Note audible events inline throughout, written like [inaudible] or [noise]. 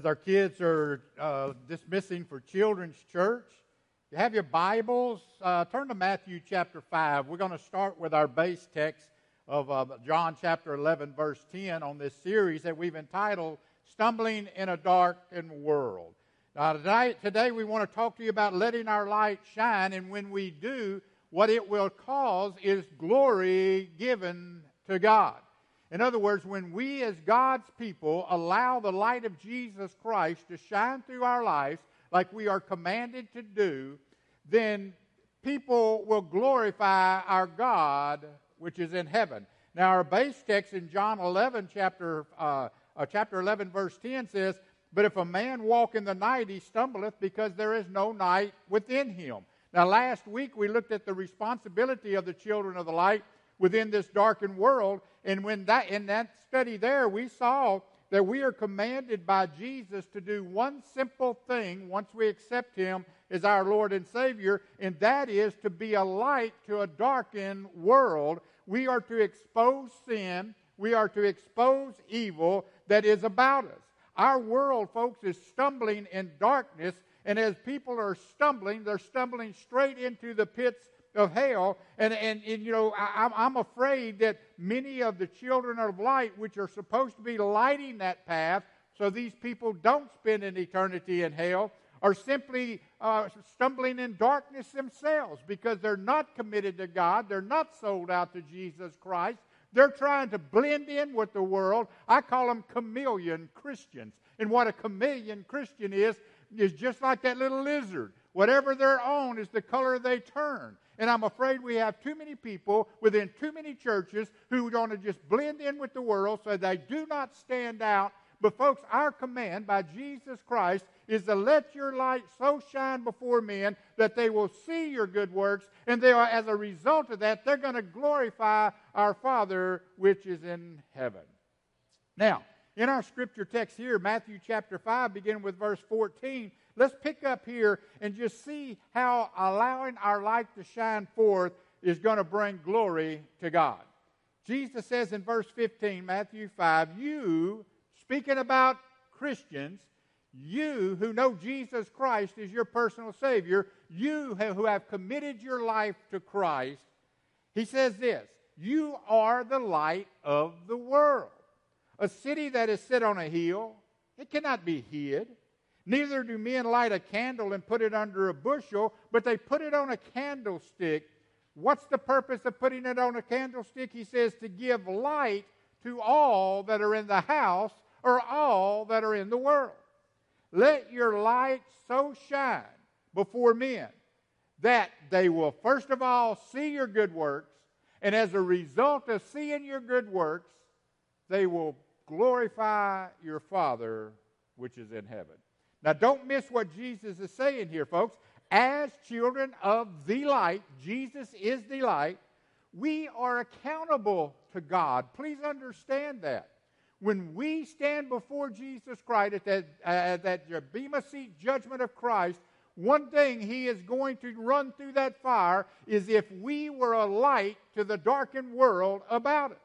as our kids are uh, dismissing for children's church. You have your Bibles. Uh, turn to Matthew chapter 5. We're going to start with our base text of uh, John chapter 11, verse 10 on this series that we've entitled Stumbling in a Darkened World. Now, today, today we want to talk to you about letting our light shine, and when we do, what it will cause is glory given to God. In other words, when we as God's people allow the light of Jesus Christ to shine through our lives like we are commanded to do, then people will glorify our God which is in heaven. Now, our base text in John 11, chapter, uh, uh, chapter 11, verse 10 says, But if a man walk in the night, he stumbleth because there is no night within him. Now, last week we looked at the responsibility of the children of the light within this darkened world. And when that in that study there, we saw that we are commanded by Jesus to do one simple thing once we accept him as our Lord and Savior, and that is to be a light to a darkened world. We are to expose sin, we are to expose evil that is about us. Our world, folks, is stumbling in darkness, and as people are stumbling, they're stumbling straight into the pits of hell. And, and, and you know, I, I'm afraid that many of the children of light, which are supposed to be lighting that path so these people don't spend an eternity in hell, are simply uh, stumbling in darkness themselves because they're not committed to God. They're not sold out to Jesus Christ. They're trying to blend in with the world. I call them chameleon Christians. And what a chameleon Christian is, is just like that little lizard. Whatever they're on is the color they turn. And I'm afraid we have too many people within too many churches who want to just blend in with the world so they do not stand out. But, folks, our command by Jesus Christ is to let your light so shine before men that they will see your good works, and they are, as a result of that, they're going to glorify our Father which is in heaven. Now, in our scripture text here, Matthew chapter 5, beginning with verse 14, Let's pick up here and just see how allowing our light to shine forth is going to bring glory to God. Jesus says in verse 15, Matthew 5, You, speaking about Christians, you who know Jesus Christ is your personal Savior, you who have committed your life to Christ, he says this You are the light of the world. A city that is set on a hill, it cannot be hid. Neither do men light a candle and put it under a bushel, but they put it on a candlestick. What's the purpose of putting it on a candlestick? He says to give light to all that are in the house or all that are in the world. Let your light so shine before men that they will first of all see your good works, and as a result of seeing your good works, they will glorify your Father which is in heaven. Now, don't miss what Jesus is saying here, folks. As children of the light, Jesus is the light, we are accountable to God. Please understand that. When we stand before Jesus Christ at that, uh, at that Bema seat judgment of Christ, one thing he is going to run through that fire is if we were a light to the darkened world about us.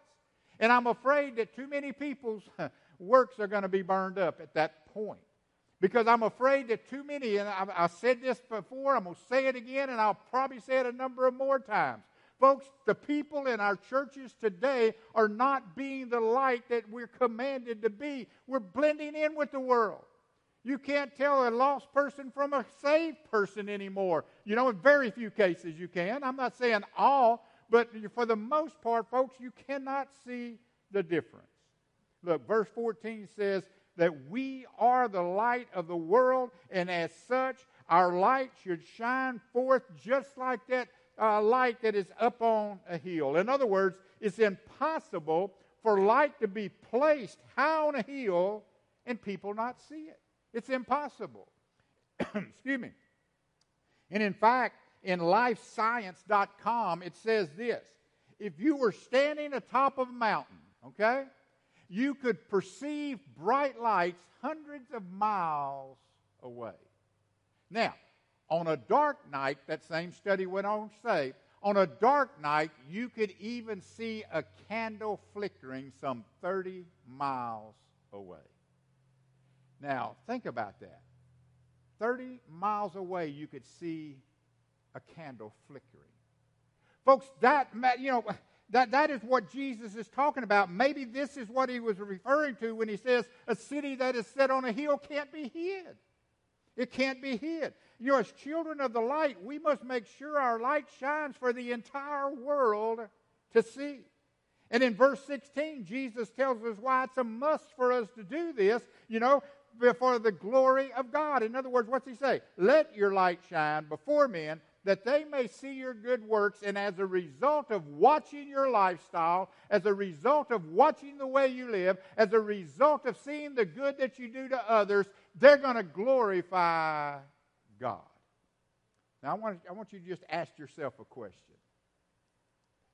And I'm afraid that too many people's [laughs] works are going to be burned up at that point. Because I'm afraid that too many, and I've, I've said this before, I'm going to say it again, and I'll probably say it a number of more times. Folks, the people in our churches today are not being the light that we're commanded to be. We're blending in with the world. You can't tell a lost person from a saved person anymore. You know, in very few cases you can. I'm not saying all, but for the most part, folks, you cannot see the difference. Look, verse 14 says, that we are the light of the world, and as such, our light should shine forth just like that uh, light that is up on a hill. In other words, it's impossible for light to be placed high on a hill and people not see it. It's impossible. [clears throat] Excuse me. And in fact, in livescience.com, it says this if you were standing atop of a mountain, okay, you could perceive bright lights hundreds of miles away. Now, on a dark night, that same study went on to say, on a dark night, you could even see a candle flickering some 30 miles away. Now, think about that. 30 miles away, you could see a candle flickering. Folks, that, you know, that, that is what Jesus is talking about. Maybe this is what he was referring to when he says a city that is set on a hill can't be hid. It can't be hid. You know, as children of the light, we must make sure our light shines for the entire world to see. And in verse 16, Jesus tells us why it's a must for us to do this, you know, for the glory of God. In other words, what's he say? Let your light shine before men that they may see your good works, and as a result of watching your lifestyle, as a result of watching the way you live, as a result of seeing the good that you do to others, they're going to glorify God. Now, I want, I want you to just ask yourself a question.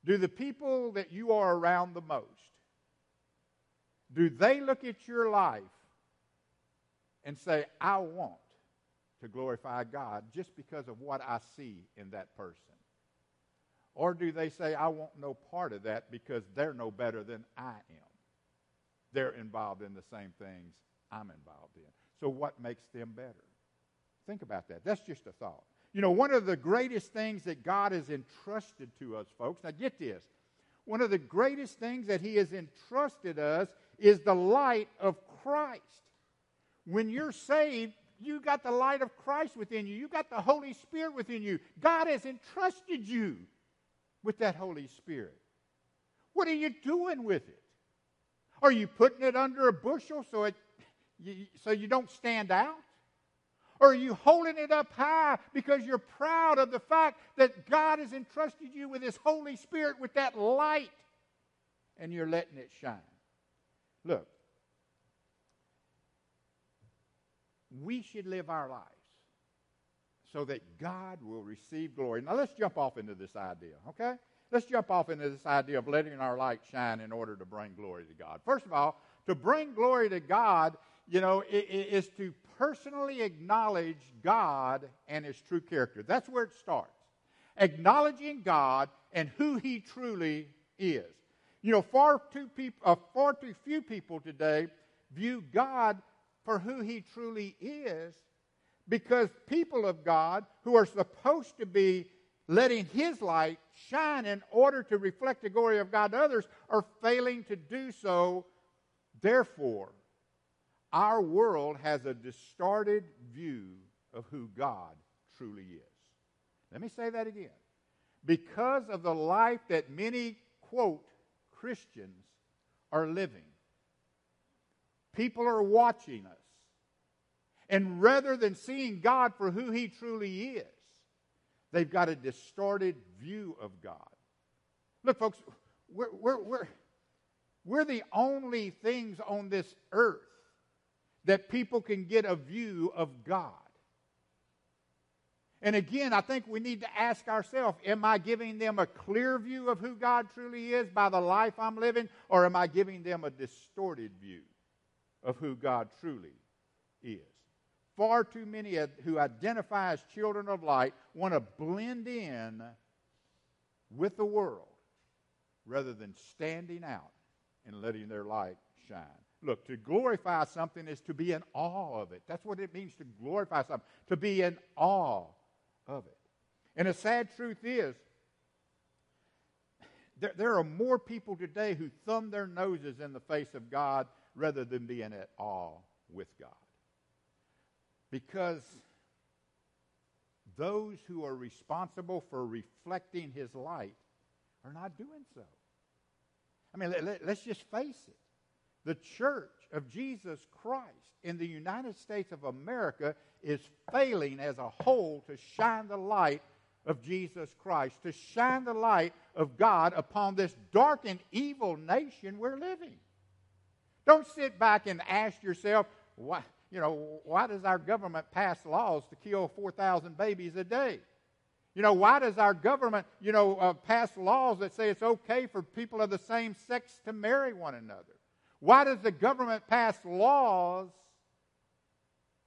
Do the people that you are around the most, do they look at your life and say, I want to glorify God just because of what I see in that person? Or do they say, I want no part of that because they're no better than I am? They're involved in the same things I'm involved in. So what makes them better? Think about that. That's just a thought. You know, one of the greatest things that God has entrusted to us, folks, now get this. One of the greatest things that He has entrusted us is the light of Christ. When you're saved, you got the light of Christ within you. You got the Holy Spirit within you. God has entrusted you with that Holy Spirit. What are you doing with it? Are you putting it under a bushel so it so you don't stand out? Or are you holding it up high because you're proud of the fact that God has entrusted you with His Holy Spirit with that light and you're letting it shine? Look, we should live our lives so that God will receive glory. Now let's jump off into this idea, okay? Let's jump off into this idea of letting our light shine in order to bring glory to God. First of all, to bring glory to God, you know, is to personally acknowledge God and his true character. That's where it starts. Acknowledging God and who he truly is. You know, far too, peop- uh, far too few people today view God for who he truly is because people of God who are supposed to be letting his light shine in order to reflect the glory of God to others are failing to do so. Therefore, our world has a distorted view of who God truly is. Let me say that again. Because of the life that many, quote, Christians are living, people are watching us. And rather than seeing God for who He truly is, they've got a distorted view of God. Look, folks, we're, we're, we're, we're the only things on this earth that people can get a view of God. And again, I think we need to ask ourselves Am I giving them a clear view of who God truly is by the life I'm living, or am I giving them a distorted view of who God truly is? Far too many who identify as children of light want to blend in with the world rather than standing out and letting their light shine. Look, to glorify something is to be in awe of it. That's what it means to glorify something, to be in awe of it. And the sad truth is, there, there are more people today who thumb their noses in the face of God rather than being at all with God. Because those who are responsible for reflecting his light are not doing so. I mean, let, us just face it the church of Jesus Christ in the United States of America is failing as a whole to shine the light of Jesus Christ, to shine the light of God upon this dark and evil nation we're living. Don't sit back and ask yourself, why, you know, why does our government pass laws to kill 4,000 babies a day? You know, why does our government, you know, uh, pass laws that say it's okay for people of the same sex to marry one another? Why does the government pass laws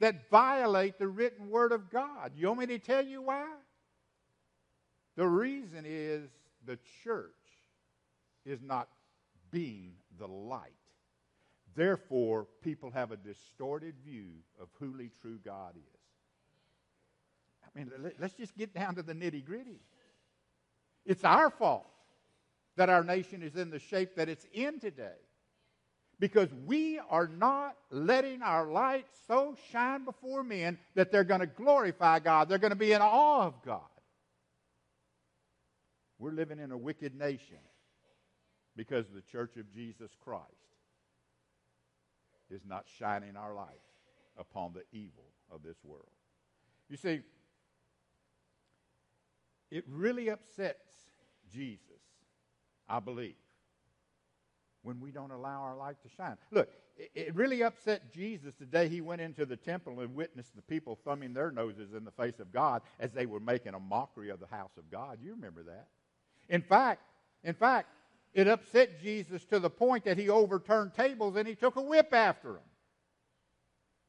that violate the written word of God? You want me to tell you why? The reason is the church is not being the light. Therefore, people have a distorted view of who the true God is. I mean, let's just get down to the nitty gritty. It's our fault that our nation is in the shape that it's in today because we are not letting our light so shine before men that they're going to glorify God. They're going to be in awe of God. We're living in a wicked nation because of the church of Jesus Christ is not shining our light upon the evil of this world. You see, it really upsets Jesus, I believe, when we don't allow our light to shine. Look, it really upset Jesus the day he went into the temple and witnessed the people thumbing their noses in the face of God as they were making a mockery of the house of God. You remember that. In fact, in fact, it upset Jesus to the point that he overturned tables and he took a whip after them.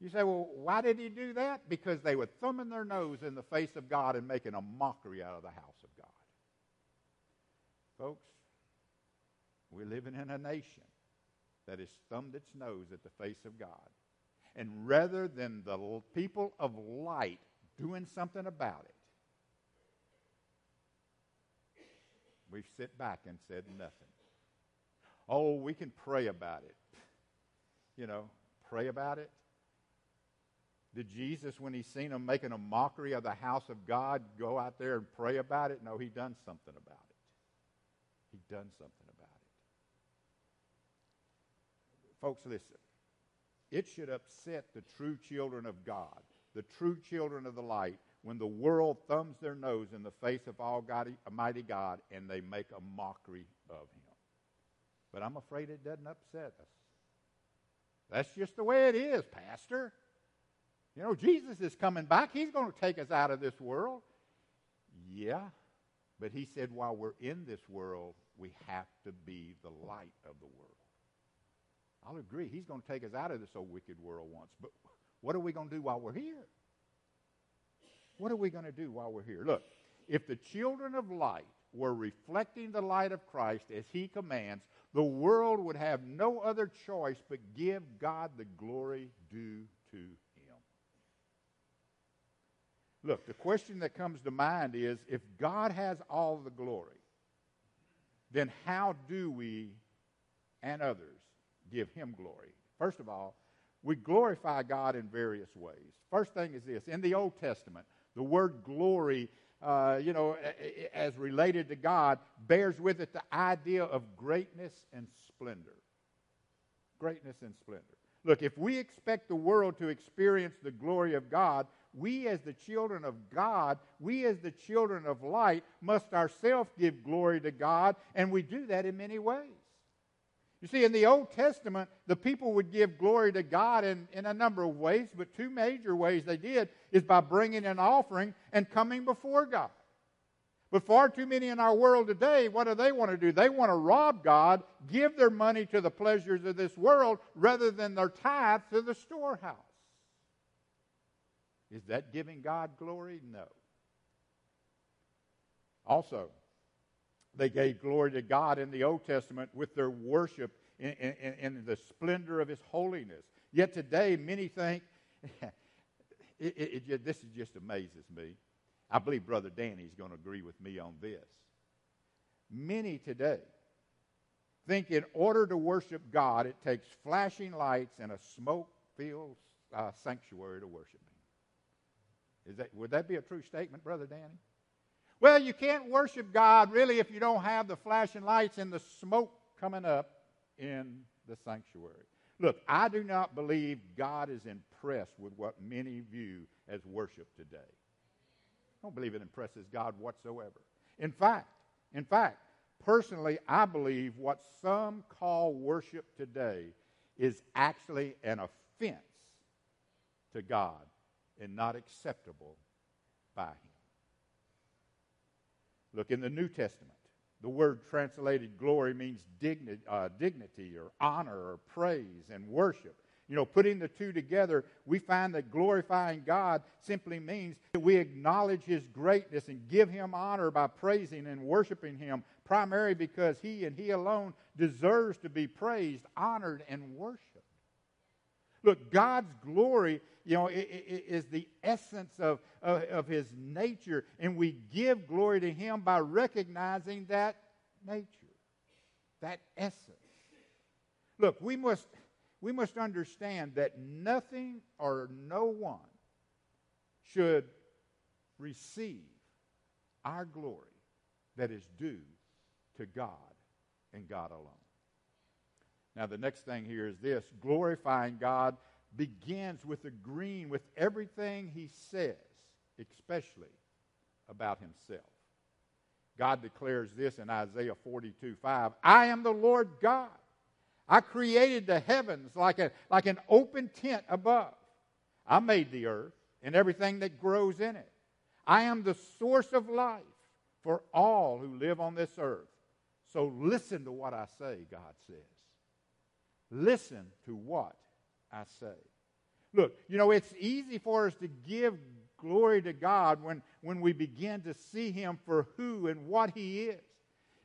You say, well, why did he do that? Because they were thumbing their nose in the face of God and making a mockery out of the house of God. Folks, we're living in a nation that has thumbed its nose at the face of God. And rather than the people of light doing something about it, we've sit back and said nothing. Oh, we can pray about it. You know, pray about it. Did Jesus, when he seen them making a mockery of the house of God, go out there and pray about it? No, he done something about it. He done something about it. Folks, listen. It should upset the true children of God, the true children of the light, when the world thumbs their nose in the face of Almighty God and they make a mockery of him. But I'm afraid it doesn't upset us. That's just the way it is, Pastor. You know, Jesus is coming back. He's going to take us out of this world. Yeah, but he said while we're in this world, we have to be the light of the world. I'll agree. He's going to take us out of this old wicked world once. But what are we going to do while we're here? What are we going to do while we're here? Look, if the children of light were reflecting the light of Christ as he commands, the world would have no other choice but give God the glory due to Him. Look, the question that comes to mind is if God has all the glory, then how do we and others give him glory? First of all, we glorify God in various ways. First thing is this in the Old Testament, the word glory, uh, you know, as related to God, bears with it the idea of greatness and splendor. Greatness and splendor. Look, if we expect the world to experience the glory of God, we as the children of God, we as the children of light, must ourselves give glory to God, and we do that in many ways. You see, in the Old Testament, the people would give glory to God in, in a number of ways, but two major ways they did is by bringing an offering and coming before God. But far too many in our world today, what do they want to do? They want to rob God, give their money to the pleasures of this world rather than their tithe to the storehouse. Is that giving God glory? No. Also, they gave glory to God in the Old Testament with their worship in, in, in the splendor of His holiness. Yet today, many think, [laughs] it, it, it, this just amazes me. I believe Brother Danny's going to agree with me on this. Many today think in order to worship God, it takes flashing lights and a smoke filled uh, sanctuary to worship Him. Is that, would that be a true statement, Brother Danny? Well, you can't worship God really if you don't have the flashing lights and the smoke coming up in the sanctuary. Look, I do not believe God is impressed with what many view as worship today. I don't believe it impresses God whatsoever. In fact, in fact, personally, I believe what some call worship today is actually an offense to God and not acceptable by him. Look in the New Testament. The word translated glory means dignity, uh, dignity or honor or praise and worship. You know, putting the two together, we find that glorifying God simply means that we acknowledge His greatness and give Him honor by praising and worshiping Him, primarily because He and He alone deserves to be praised, honored, and worshiped. Look, God's glory, you know, is the essence of, of, of His nature, and we give glory to Him by recognizing that nature, that essence. Look, we must, we must understand that nothing or no one should receive our glory that is due to God and God alone. Now, the next thing here is this glorifying God begins with agreeing with everything he says, especially about himself. God declares this in Isaiah 42 5 I am the Lord God. I created the heavens like, a, like an open tent above. I made the earth and everything that grows in it. I am the source of life for all who live on this earth. So listen to what I say, God says. Listen to what I say. Look, you know, it's easy for us to give glory to God when, when we begin to see Him for who and what He is.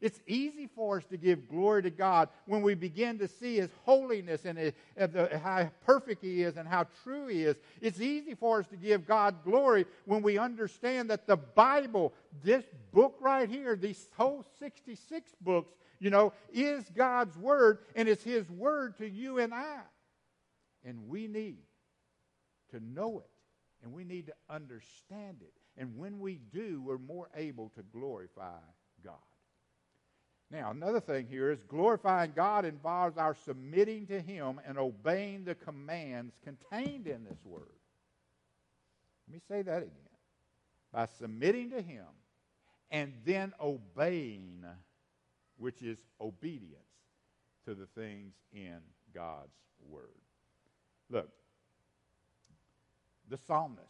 It's easy for us to give glory to God when we begin to see His holiness and his, the, how perfect He is and how true He is. It's easy for us to give God glory when we understand that the Bible, this book right here, these whole 66 books, you know, is God's Word and it's His Word to you and I. And we need to know it and we need to understand it. And when we do, we're more able to glorify God. Now, another thing here is glorifying God involves our submitting to Him and obeying the commands contained in this word. Let me say that again. By submitting to Him and then obeying, which is obedience to the things in God's Word. Look, the psalmist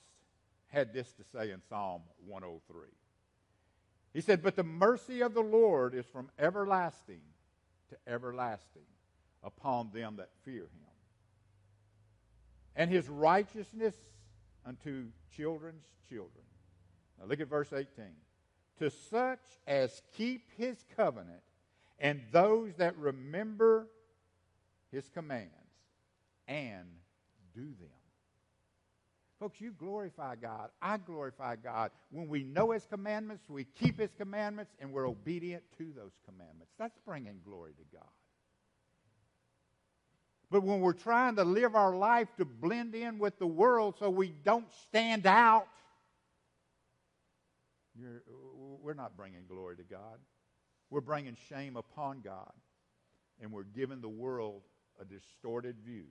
had this to say in Psalm 103. He said, But the mercy of the Lord is from everlasting to everlasting upon them that fear him, and his righteousness unto children's children. Now look at verse 18. To such as keep his covenant and those that remember his commands and do them. Folks, you glorify God. I glorify God. When we know His commandments, we keep His commandments, and we're obedient to those commandments. That's bringing glory to God. But when we're trying to live our life to blend in with the world so we don't stand out, we're not bringing glory to God. We're bringing shame upon God. And we're giving the world a distorted view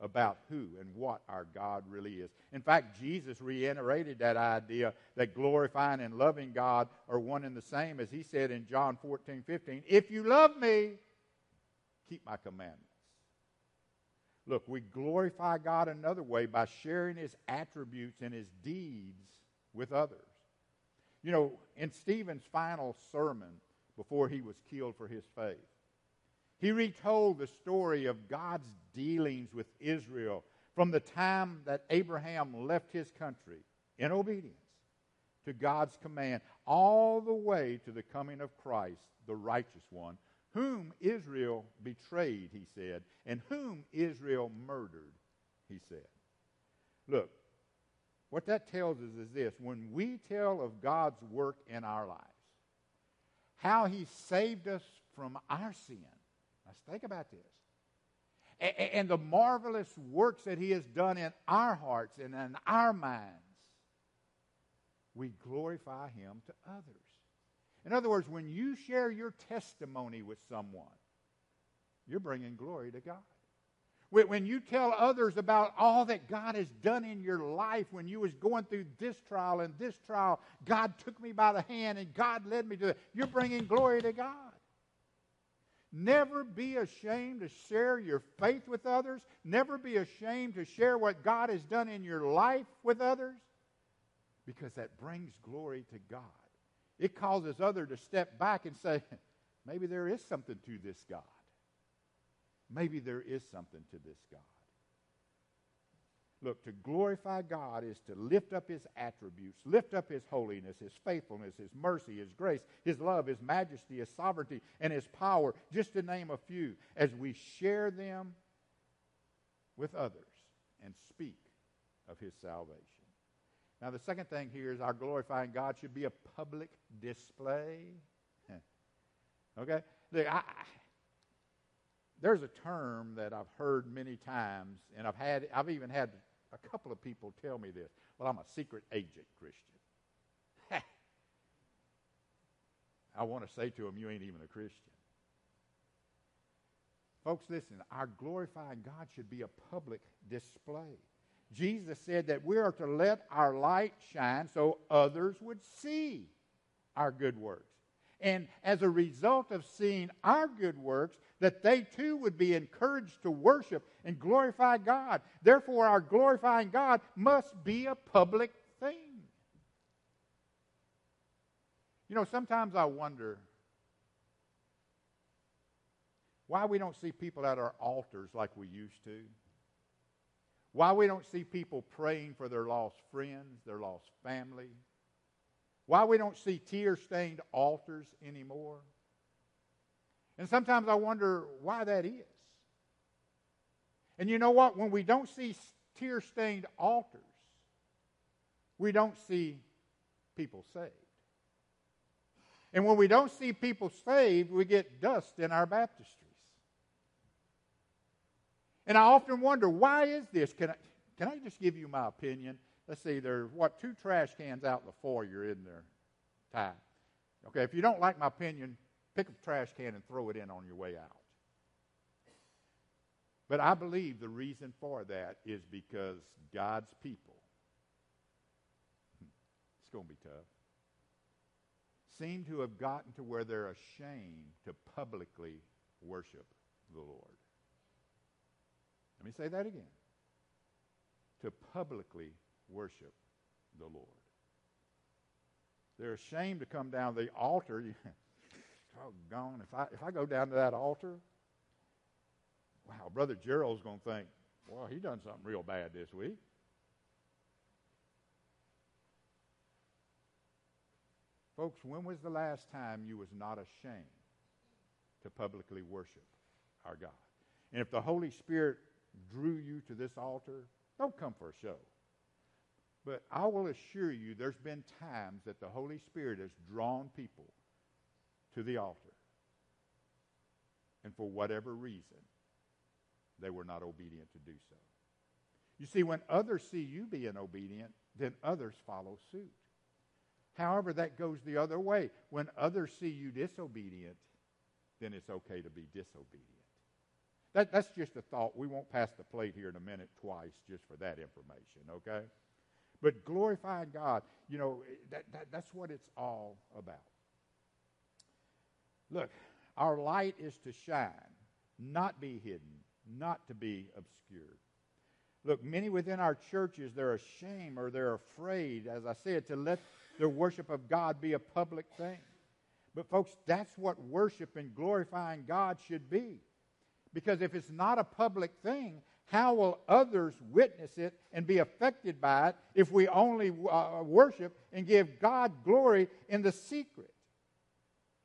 about who and what our God really is. In fact, Jesus reiterated that idea that glorifying and loving God are one and the same, as he said in John 14, 15, If you love me, keep my commandments. Look, we glorify God another way by sharing his attributes and his deeds with others. You know, in Stephen's final sermon before he was killed for his faith, he retold the story of God's dealings with Israel from the time that Abraham left his country in obedience to God's command, all the way to the coming of Christ, the righteous one, whom Israel betrayed, he said, and whom Israel murdered, he said. Look, what that tells us is this when we tell of God's work in our lives, how he saved us from our sin, Let's Think about this. And the marvelous works that He has done in our hearts and in our minds, we glorify Him to others. In other words, when you share your testimony with someone, you're bringing glory to God. When you tell others about all that God has done in your life, when you was going through this trial and this trial, God took me by the hand and God led me to it. You're bringing glory to God. Never be ashamed to share your faith with others. Never be ashamed to share what God has done in your life with others because that brings glory to God. It causes others to step back and say, [laughs] maybe there is something to this God. Maybe there is something to this God. Look, to glorify God is to lift up His attributes, lift up His holiness, His faithfulness, His mercy, His grace, His love, His majesty, His sovereignty, and His power, just to name a few, as we share them with others. and speak of his salvation. Now, the second thing here is our glorifying God should be a public display. [laughs] okay? Look, I, there's a term that I've heard many times, and I've had, I've even had a couple of people tell me this. Well, I'm a secret agent Christian. [laughs] I want to say to them, you ain't even a Christian. Folks, listen, our glorifying God should be a public display. Jesus said that we are to let our light shine so others would see our good works. And as a result of seeing our good works, that they too would be encouraged to worship and glorify God. Therefore, our glorifying God must be a public thing. You know, sometimes I wonder why we don't see people at our altars like we used to. Why we don't see people praying for their lost friends, their lost family. Why we don't see tear stained altars anymore. And sometimes I wonder why that is. And you know what? When we don't see tear stained altars, we don't see people saved. And when we don't see people saved, we get dust in our baptistries. And I often wonder, why is this? Can I, can I just give you my opinion? Let's see, there's what, two trash cans out in the foyer in there tied. Okay, if you don't like my opinion, pick a trash can and throw it in on your way out. But I believe the reason for that is because God's people, hmm, it's going to be tough, seem to have gotten to where they're ashamed to publicly worship the Lord. Let me say that again. To publicly worship the Lord. They're ashamed to come down the altar. [laughs] oh, gone. If I, if I go down to that altar, wow, Brother Gerald's going to think, well, he done something real bad this week. Folks, when was the last time you was not ashamed to publicly worship our God? And if the Holy Spirit drew you to this altar, don't come for a show. But I will assure you there's been times that the Holy Spirit has drawn people to the altar. And for whatever reason, they were not obedient to do so. You see, when others see you being obedient, then others follow suit. However, that goes the other way. When others see you disobedient, then it's okay to be disobedient. That, that's just a thought. We won't pass the plate here in a minute twice just for that information, okay? But glorifying God, you know, eh, that, that, that's what it's all about. Look, our light is to shine, not be hidden, not to be obscured. Look, many within our churches, they're ashamed or they're afraid, as I said, to let their worship of God be a public thing. But, folks, that's what worship and glorifying God should be. Because if it's not a public thing, how will others witness it and be affected by it if we only uh, worship and give God glory in the secret?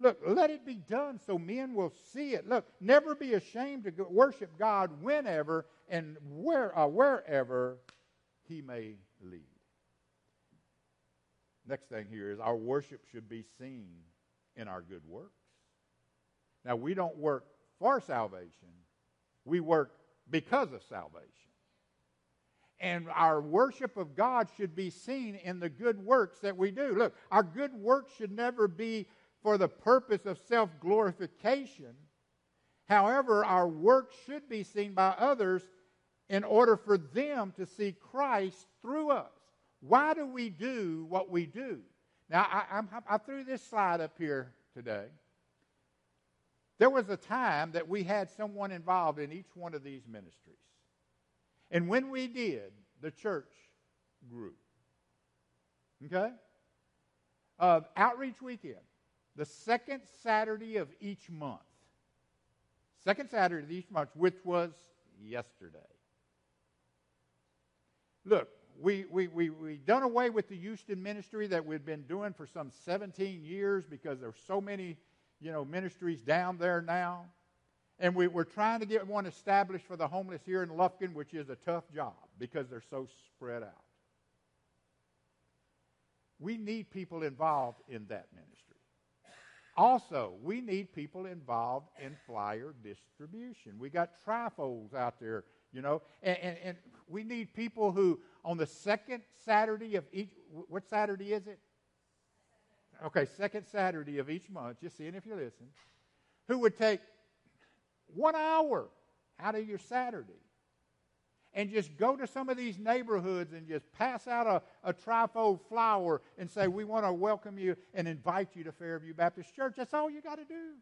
Look, let it be done so men will see it. Look, never be ashamed to worship God whenever and where, uh, wherever He may lead. Next thing here is our worship should be seen in our good works. Now, we don't work for salvation, we work because of salvation. And our worship of God should be seen in the good works that we do. Look, our good works should never be for the purpose of self glorification. However, our works should be seen by others in order for them to see Christ through us. Why do we do what we do? Now, I, I, I threw this slide up here today. There was a time that we had someone involved in each one of these ministries. And when we did, the church grew. Okay? Of outreach weekend, the second Saturday of each month. Second Saturday of each month, which was yesterday. Look, we, we, we, we done away with the Houston ministry that we'd been doing for some 17 years because there's so many you know, ministries down there now. And we, we're trying to get one established for the homeless here in Lufkin, which is a tough job because they're so spread out. We need people involved in that ministry. Also, we need people involved in flyer distribution. We got trifolds out there, you know, and, and, and, we need people who, on the second Saturday of each, what Saturday is it? Okay, second Saturday of each month, just seeing if you listen, who would take one hour out of your Saturday and just go to some of these neighborhoods and just pass out a, a trifold flower and say, We want to welcome you and invite you to Fairview Baptist Church. That's all you got to do.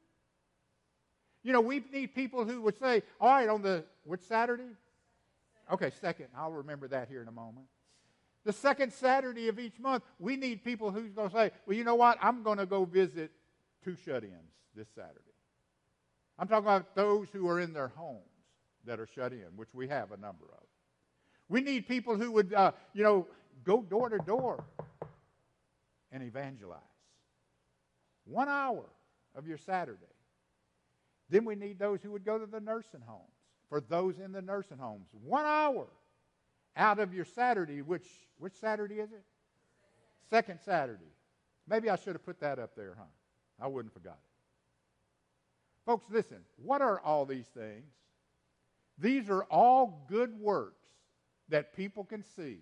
You know, we need people who would say, All right, on the, which Saturday? Okay, second. I'll remember that here in a moment. The second Saturday of each month, we need people who's going to say, Well, you know what? I'm going to go visit two shut ins this Saturday. I'm talking about those who are in their homes that are shut in, which we have a number of. We need people who would, uh, you know, go door to door and evangelize. One hour of your Saturday. Then we need those who would go to the nursing homes. For those in the nursing homes, one hour out of your Saturday, which which Saturday is it? Second Saturday. Maybe I should have put that up there, huh? I wouldn't have forgot it. Folks, listen, what are all these things? These are all good works that people can see.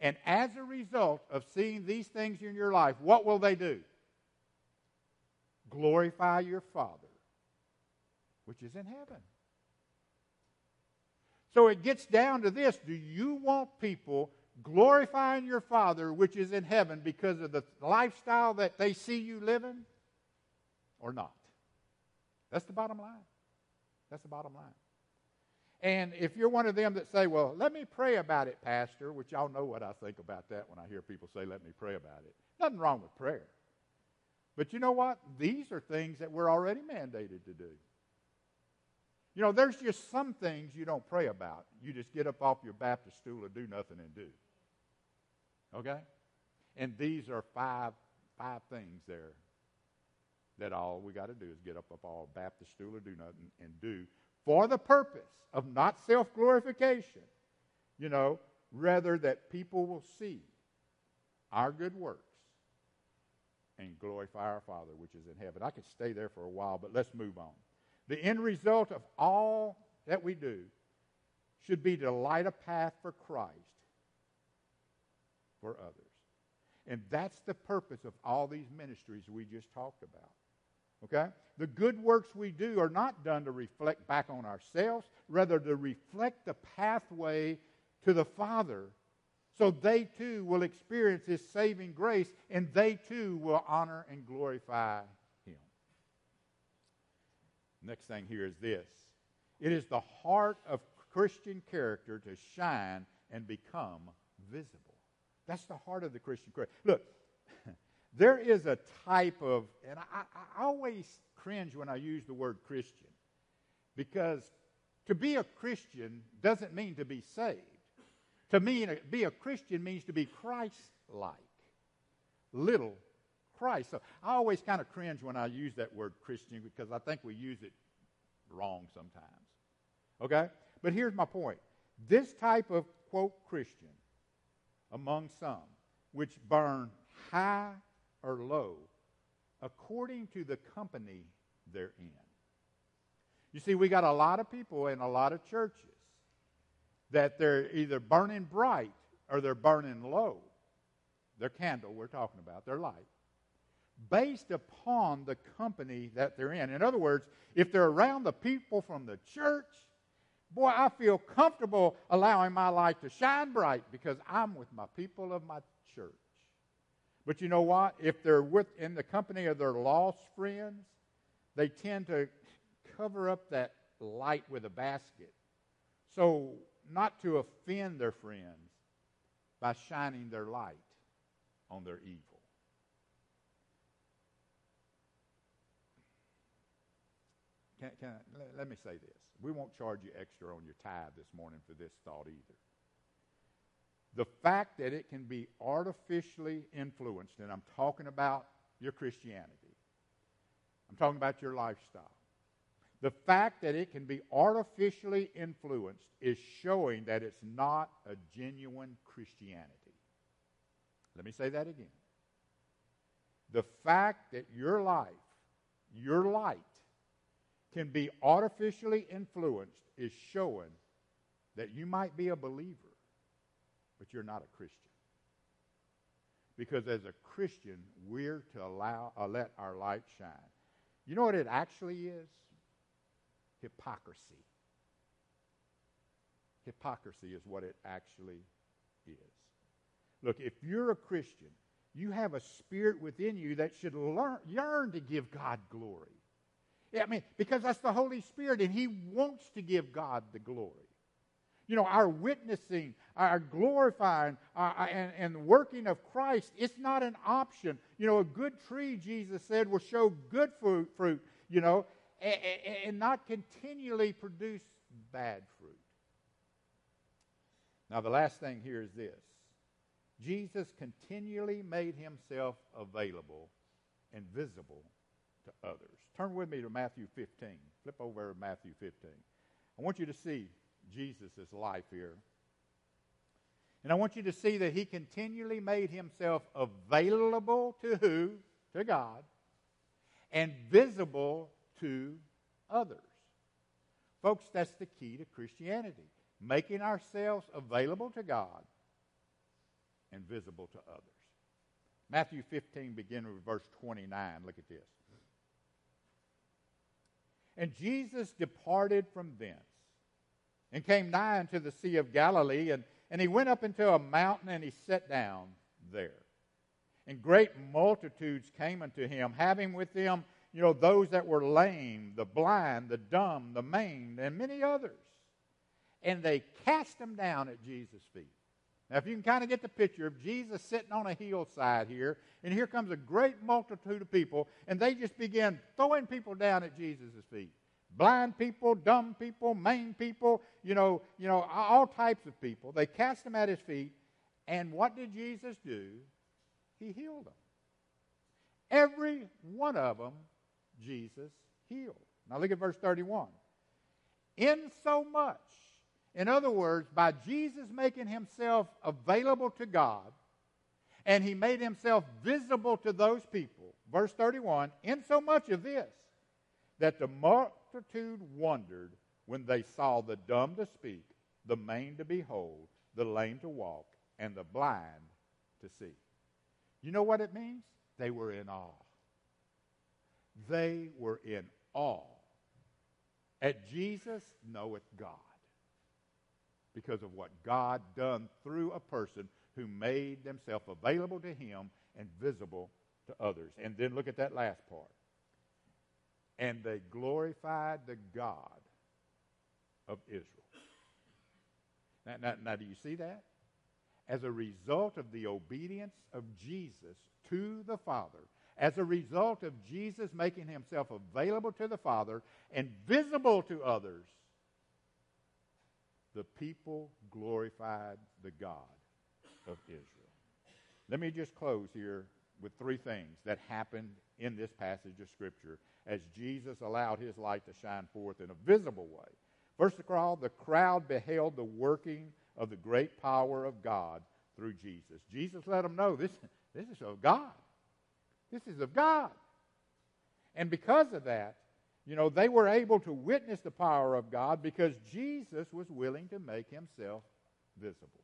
And as a result of seeing these things in your life, what will they do? Glorify your Father, which is in heaven. So it gets down to this do you want people glorifying your Father, which is in heaven, because of the lifestyle that they see you living, or not? That's the bottom line. That's the bottom line. And if you're one of them that say, well, let me pray about it, Pastor, which y'all know what I think about that when I hear people say, let me pray about it. Nothing wrong with prayer. But you know what? These are things that we're already mandated to do. You know, there's just some things you don't pray about. You just get up off your Baptist stool and do nothing and do. Okay? And these are five five things there that all we got to do is get up off our Baptist stool or do nothing and do for the purpose of not self glorification, you know, rather that people will see our good works and glorify our Father which is in heaven. I could stay there for a while, but let's move on. The end result of all that we do should be to light a path for Christ for others. And that's the purpose of all these ministries we just talked about. Okay? The good works we do are not done to reflect back on ourselves, rather to reflect the pathway to the Father so they too will experience His saving grace and they too will honor and glorify. Next thing here is this it is the heart of Christian character to shine and become visible. That's the heart of the Christian character. Look, [laughs] there is a type of, and I, I always cringe when I use the word Christian because to be a Christian doesn't mean to be saved. To me, be a Christian means to be Christ like, little Christ. So I always kind of cringe when I use that word Christian because I think we use it wrong sometimes. Okay? But here's my point this type of, quote, Christian among some, which burn high or low according to the company they're in. You see, we got a lot of people in a lot of churches that they're either burning bright or they're burning low. Their candle, we're talking about, their light, based upon the company that they're in. In other words, if they're around the people from the church, boy, I feel comfortable allowing my light to shine bright because I'm with my people of my church. But you know what? If they're with in the company of their lost friends, they tend to cover up that light with a basket. So not to offend their friends by shining their light on their evil. Can, can I, let, let me say this. We won't charge you extra on your tithe this morning for this thought either the fact that it can be artificially influenced, and I'm talking about your Christianity, I'm talking about your lifestyle. The fact that it can be artificially influenced is showing that it's not a genuine Christianity. Let me say that again. The fact that your life, your light, can be artificially influenced is showing that you might be a believer, but you're not a Christian. Because as a Christian, we're to allow, uh, let our light shine. You know what it actually is? Hypocrisy. Hypocrisy is what it actually is. Look, if you're a Christian, you have a spirit within you that should learn, yearn to give God glory. I mean, because that's the Holy Spirit, and He wants to give God the glory. You know, our witnessing, our glorifying, our, and, and working of Christ, it's not an option. You know, a good tree, Jesus said, will show good fruit, fruit you know, and, and not continually produce bad fruit. Now, the last thing here is this Jesus continually made himself available and visible to others. Turn with me to Matthew 15. Flip over to Matthew 15. I want you to see Jesus' life here. And I want you to see that he continually made himself available to who? To God. And visible to others. Folks, that's the key to Christianity. Making ourselves available to God and visible to others. Matthew 15, beginning with verse 29. Look at this. And Jesus departed from thence and came nigh unto the Sea of Galilee, and, and he went up into a mountain and he sat down there. And great multitudes came unto him, having with them, you know, those that were lame, the blind, the dumb, the maimed, and many others. And they cast them down at Jesus' feet. Now, if you can kind of get the picture of Jesus sitting on a hillside here, and here comes a great multitude of people, and they just begin throwing people down at Jesus' feet. Blind people, dumb people, maimed people, you know, you know, all types of people. They cast them at his feet, and what did Jesus do? He healed them. Every one of them, Jesus healed. Now look at verse 31. In so much in other words, by Jesus making himself available to God, and he made himself visible to those people, verse 31, in so much of this, that the multitude wondered when they saw the dumb to speak, the maimed to behold, the lame to walk, and the blind to see. You know what it means? They were in awe. They were in awe. At Jesus knoweth God because of what God done through a person who made themselves available to him and visible to others. And then look at that last part. And they glorified the God of Israel. Now, now, now, do you see that? As a result of the obedience of Jesus to the Father, as a result of Jesus making himself available to the Father and visible to others, the people glorified the God of Israel. Let me just close here with three things that happened in this passage of Scripture as Jesus allowed his light to shine forth in a visible way. First of all, the crowd beheld the working of the great power of God through Jesus. Jesus let them know this, this is of God. This is of God. And because of that, you know, they were able to witness the power of God because Jesus was willing to make himself visible.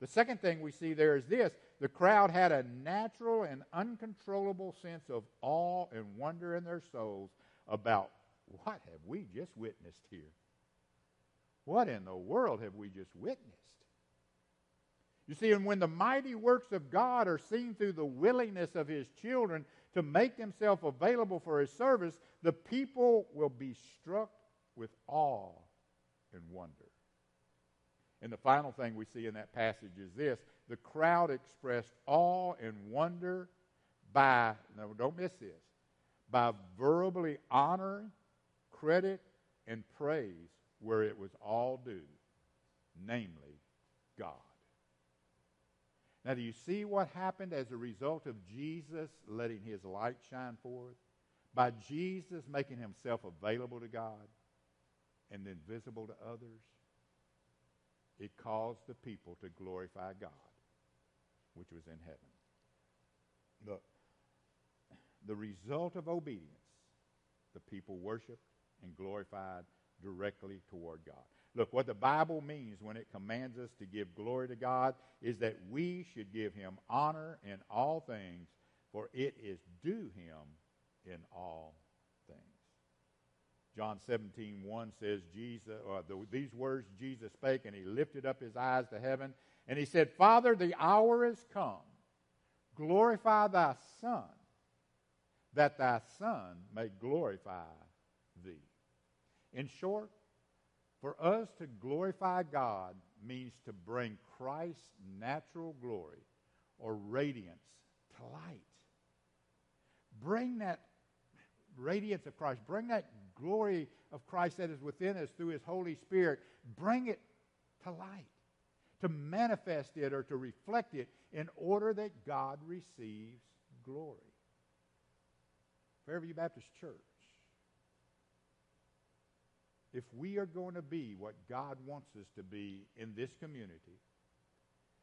The second thing we see there is this the crowd had a natural and uncontrollable sense of awe and wonder in their souls about what have we just witnessed here? What in the world have we just witnessed? You see, and when the mighty works of God are seen through the willingness of his children to make themselves available for his service, the people will be struck with awe and wonder. And the final thing we see in that passage is this the crowd expressed awe and wonder by, no, don't miss this, by verbally honoring, credit, and praise where it was all due, namely God. Now, do you see what happened as a result of Jesus letting his light shine forth? By Jesus making himself available to God? and then visible to others, it caused the people to glorify God, which was in heaven. Look, the result of obedience, the people worshiped and glorified directly toward God. Look, what the Bible means when it commands us to give glory to God is that we should give him honor in all things, for it is due him in all things. John 17, 1 says, Jesus, the, these words Jesus spake, and he lifted up his eyes to heaven, and he said, Father, the hour is come. Glorify thy Son, that thy Son may glorify thee. In short, for us to glorify God means to bring Christ's natural glory or radiance to light. Bring that radiance of Christ, bring that glory of Christ that is within us through His Holy Spirit, bring it to light, to manifest it or to reflect it in order that God receives glory. Fairview Baptist Church, if we are going to be what God wants us to be in this community,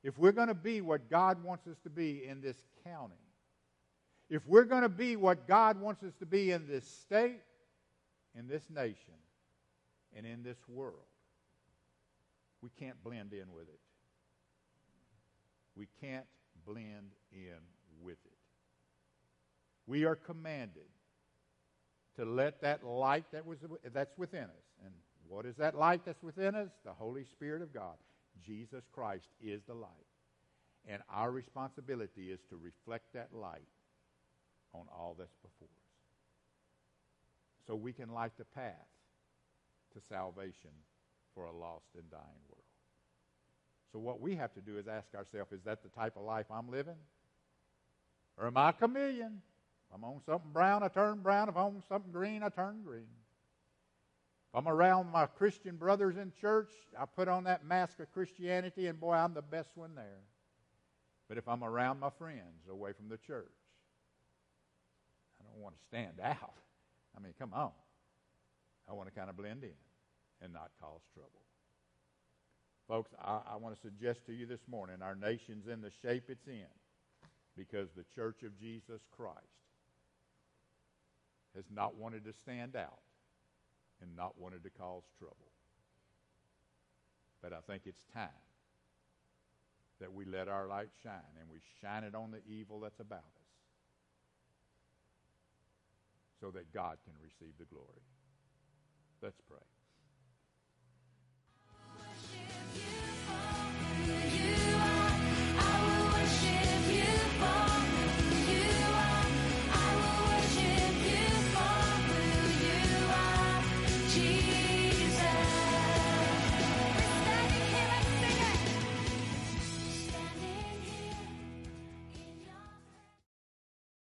if we're going to be what God wants us to be in this county, if we're going to be what God wants us to be in this state, in this nation, and in this world, we can't blend in with it. We can't blend in with it. We are commanded to let that light that was that's within us. What is that light that's within us? The Holy Spirit of God. Jesus Christ is the light. And our responsibility is to reflect that light on all that's before us. So we can light the path to salvation for a lost and dying world. So what we have to do is ask ourselves, is that the type of life I'm living? Or am I a chameleon? If I'm on something brown, I turn brown. If I'm on something green, I turn green. I'm around my Christian brothers in church, I put on that mask of Christianity, and boy, I'm the best one there. But if I'm around my friends away from the church, I don't want to stand [laughs] out. I mean, come on. I want to kind of blend in and not cause trouble. Folks, I, I want to suggest to you this morning our nation's in the shape it's in because the church of Jesus Christ has not wanted to stand out and not wanted to cause trouble. But I think it's time that we let our light shine and we shine it on the evil that's about us so that God can receive the glory. Let's pray.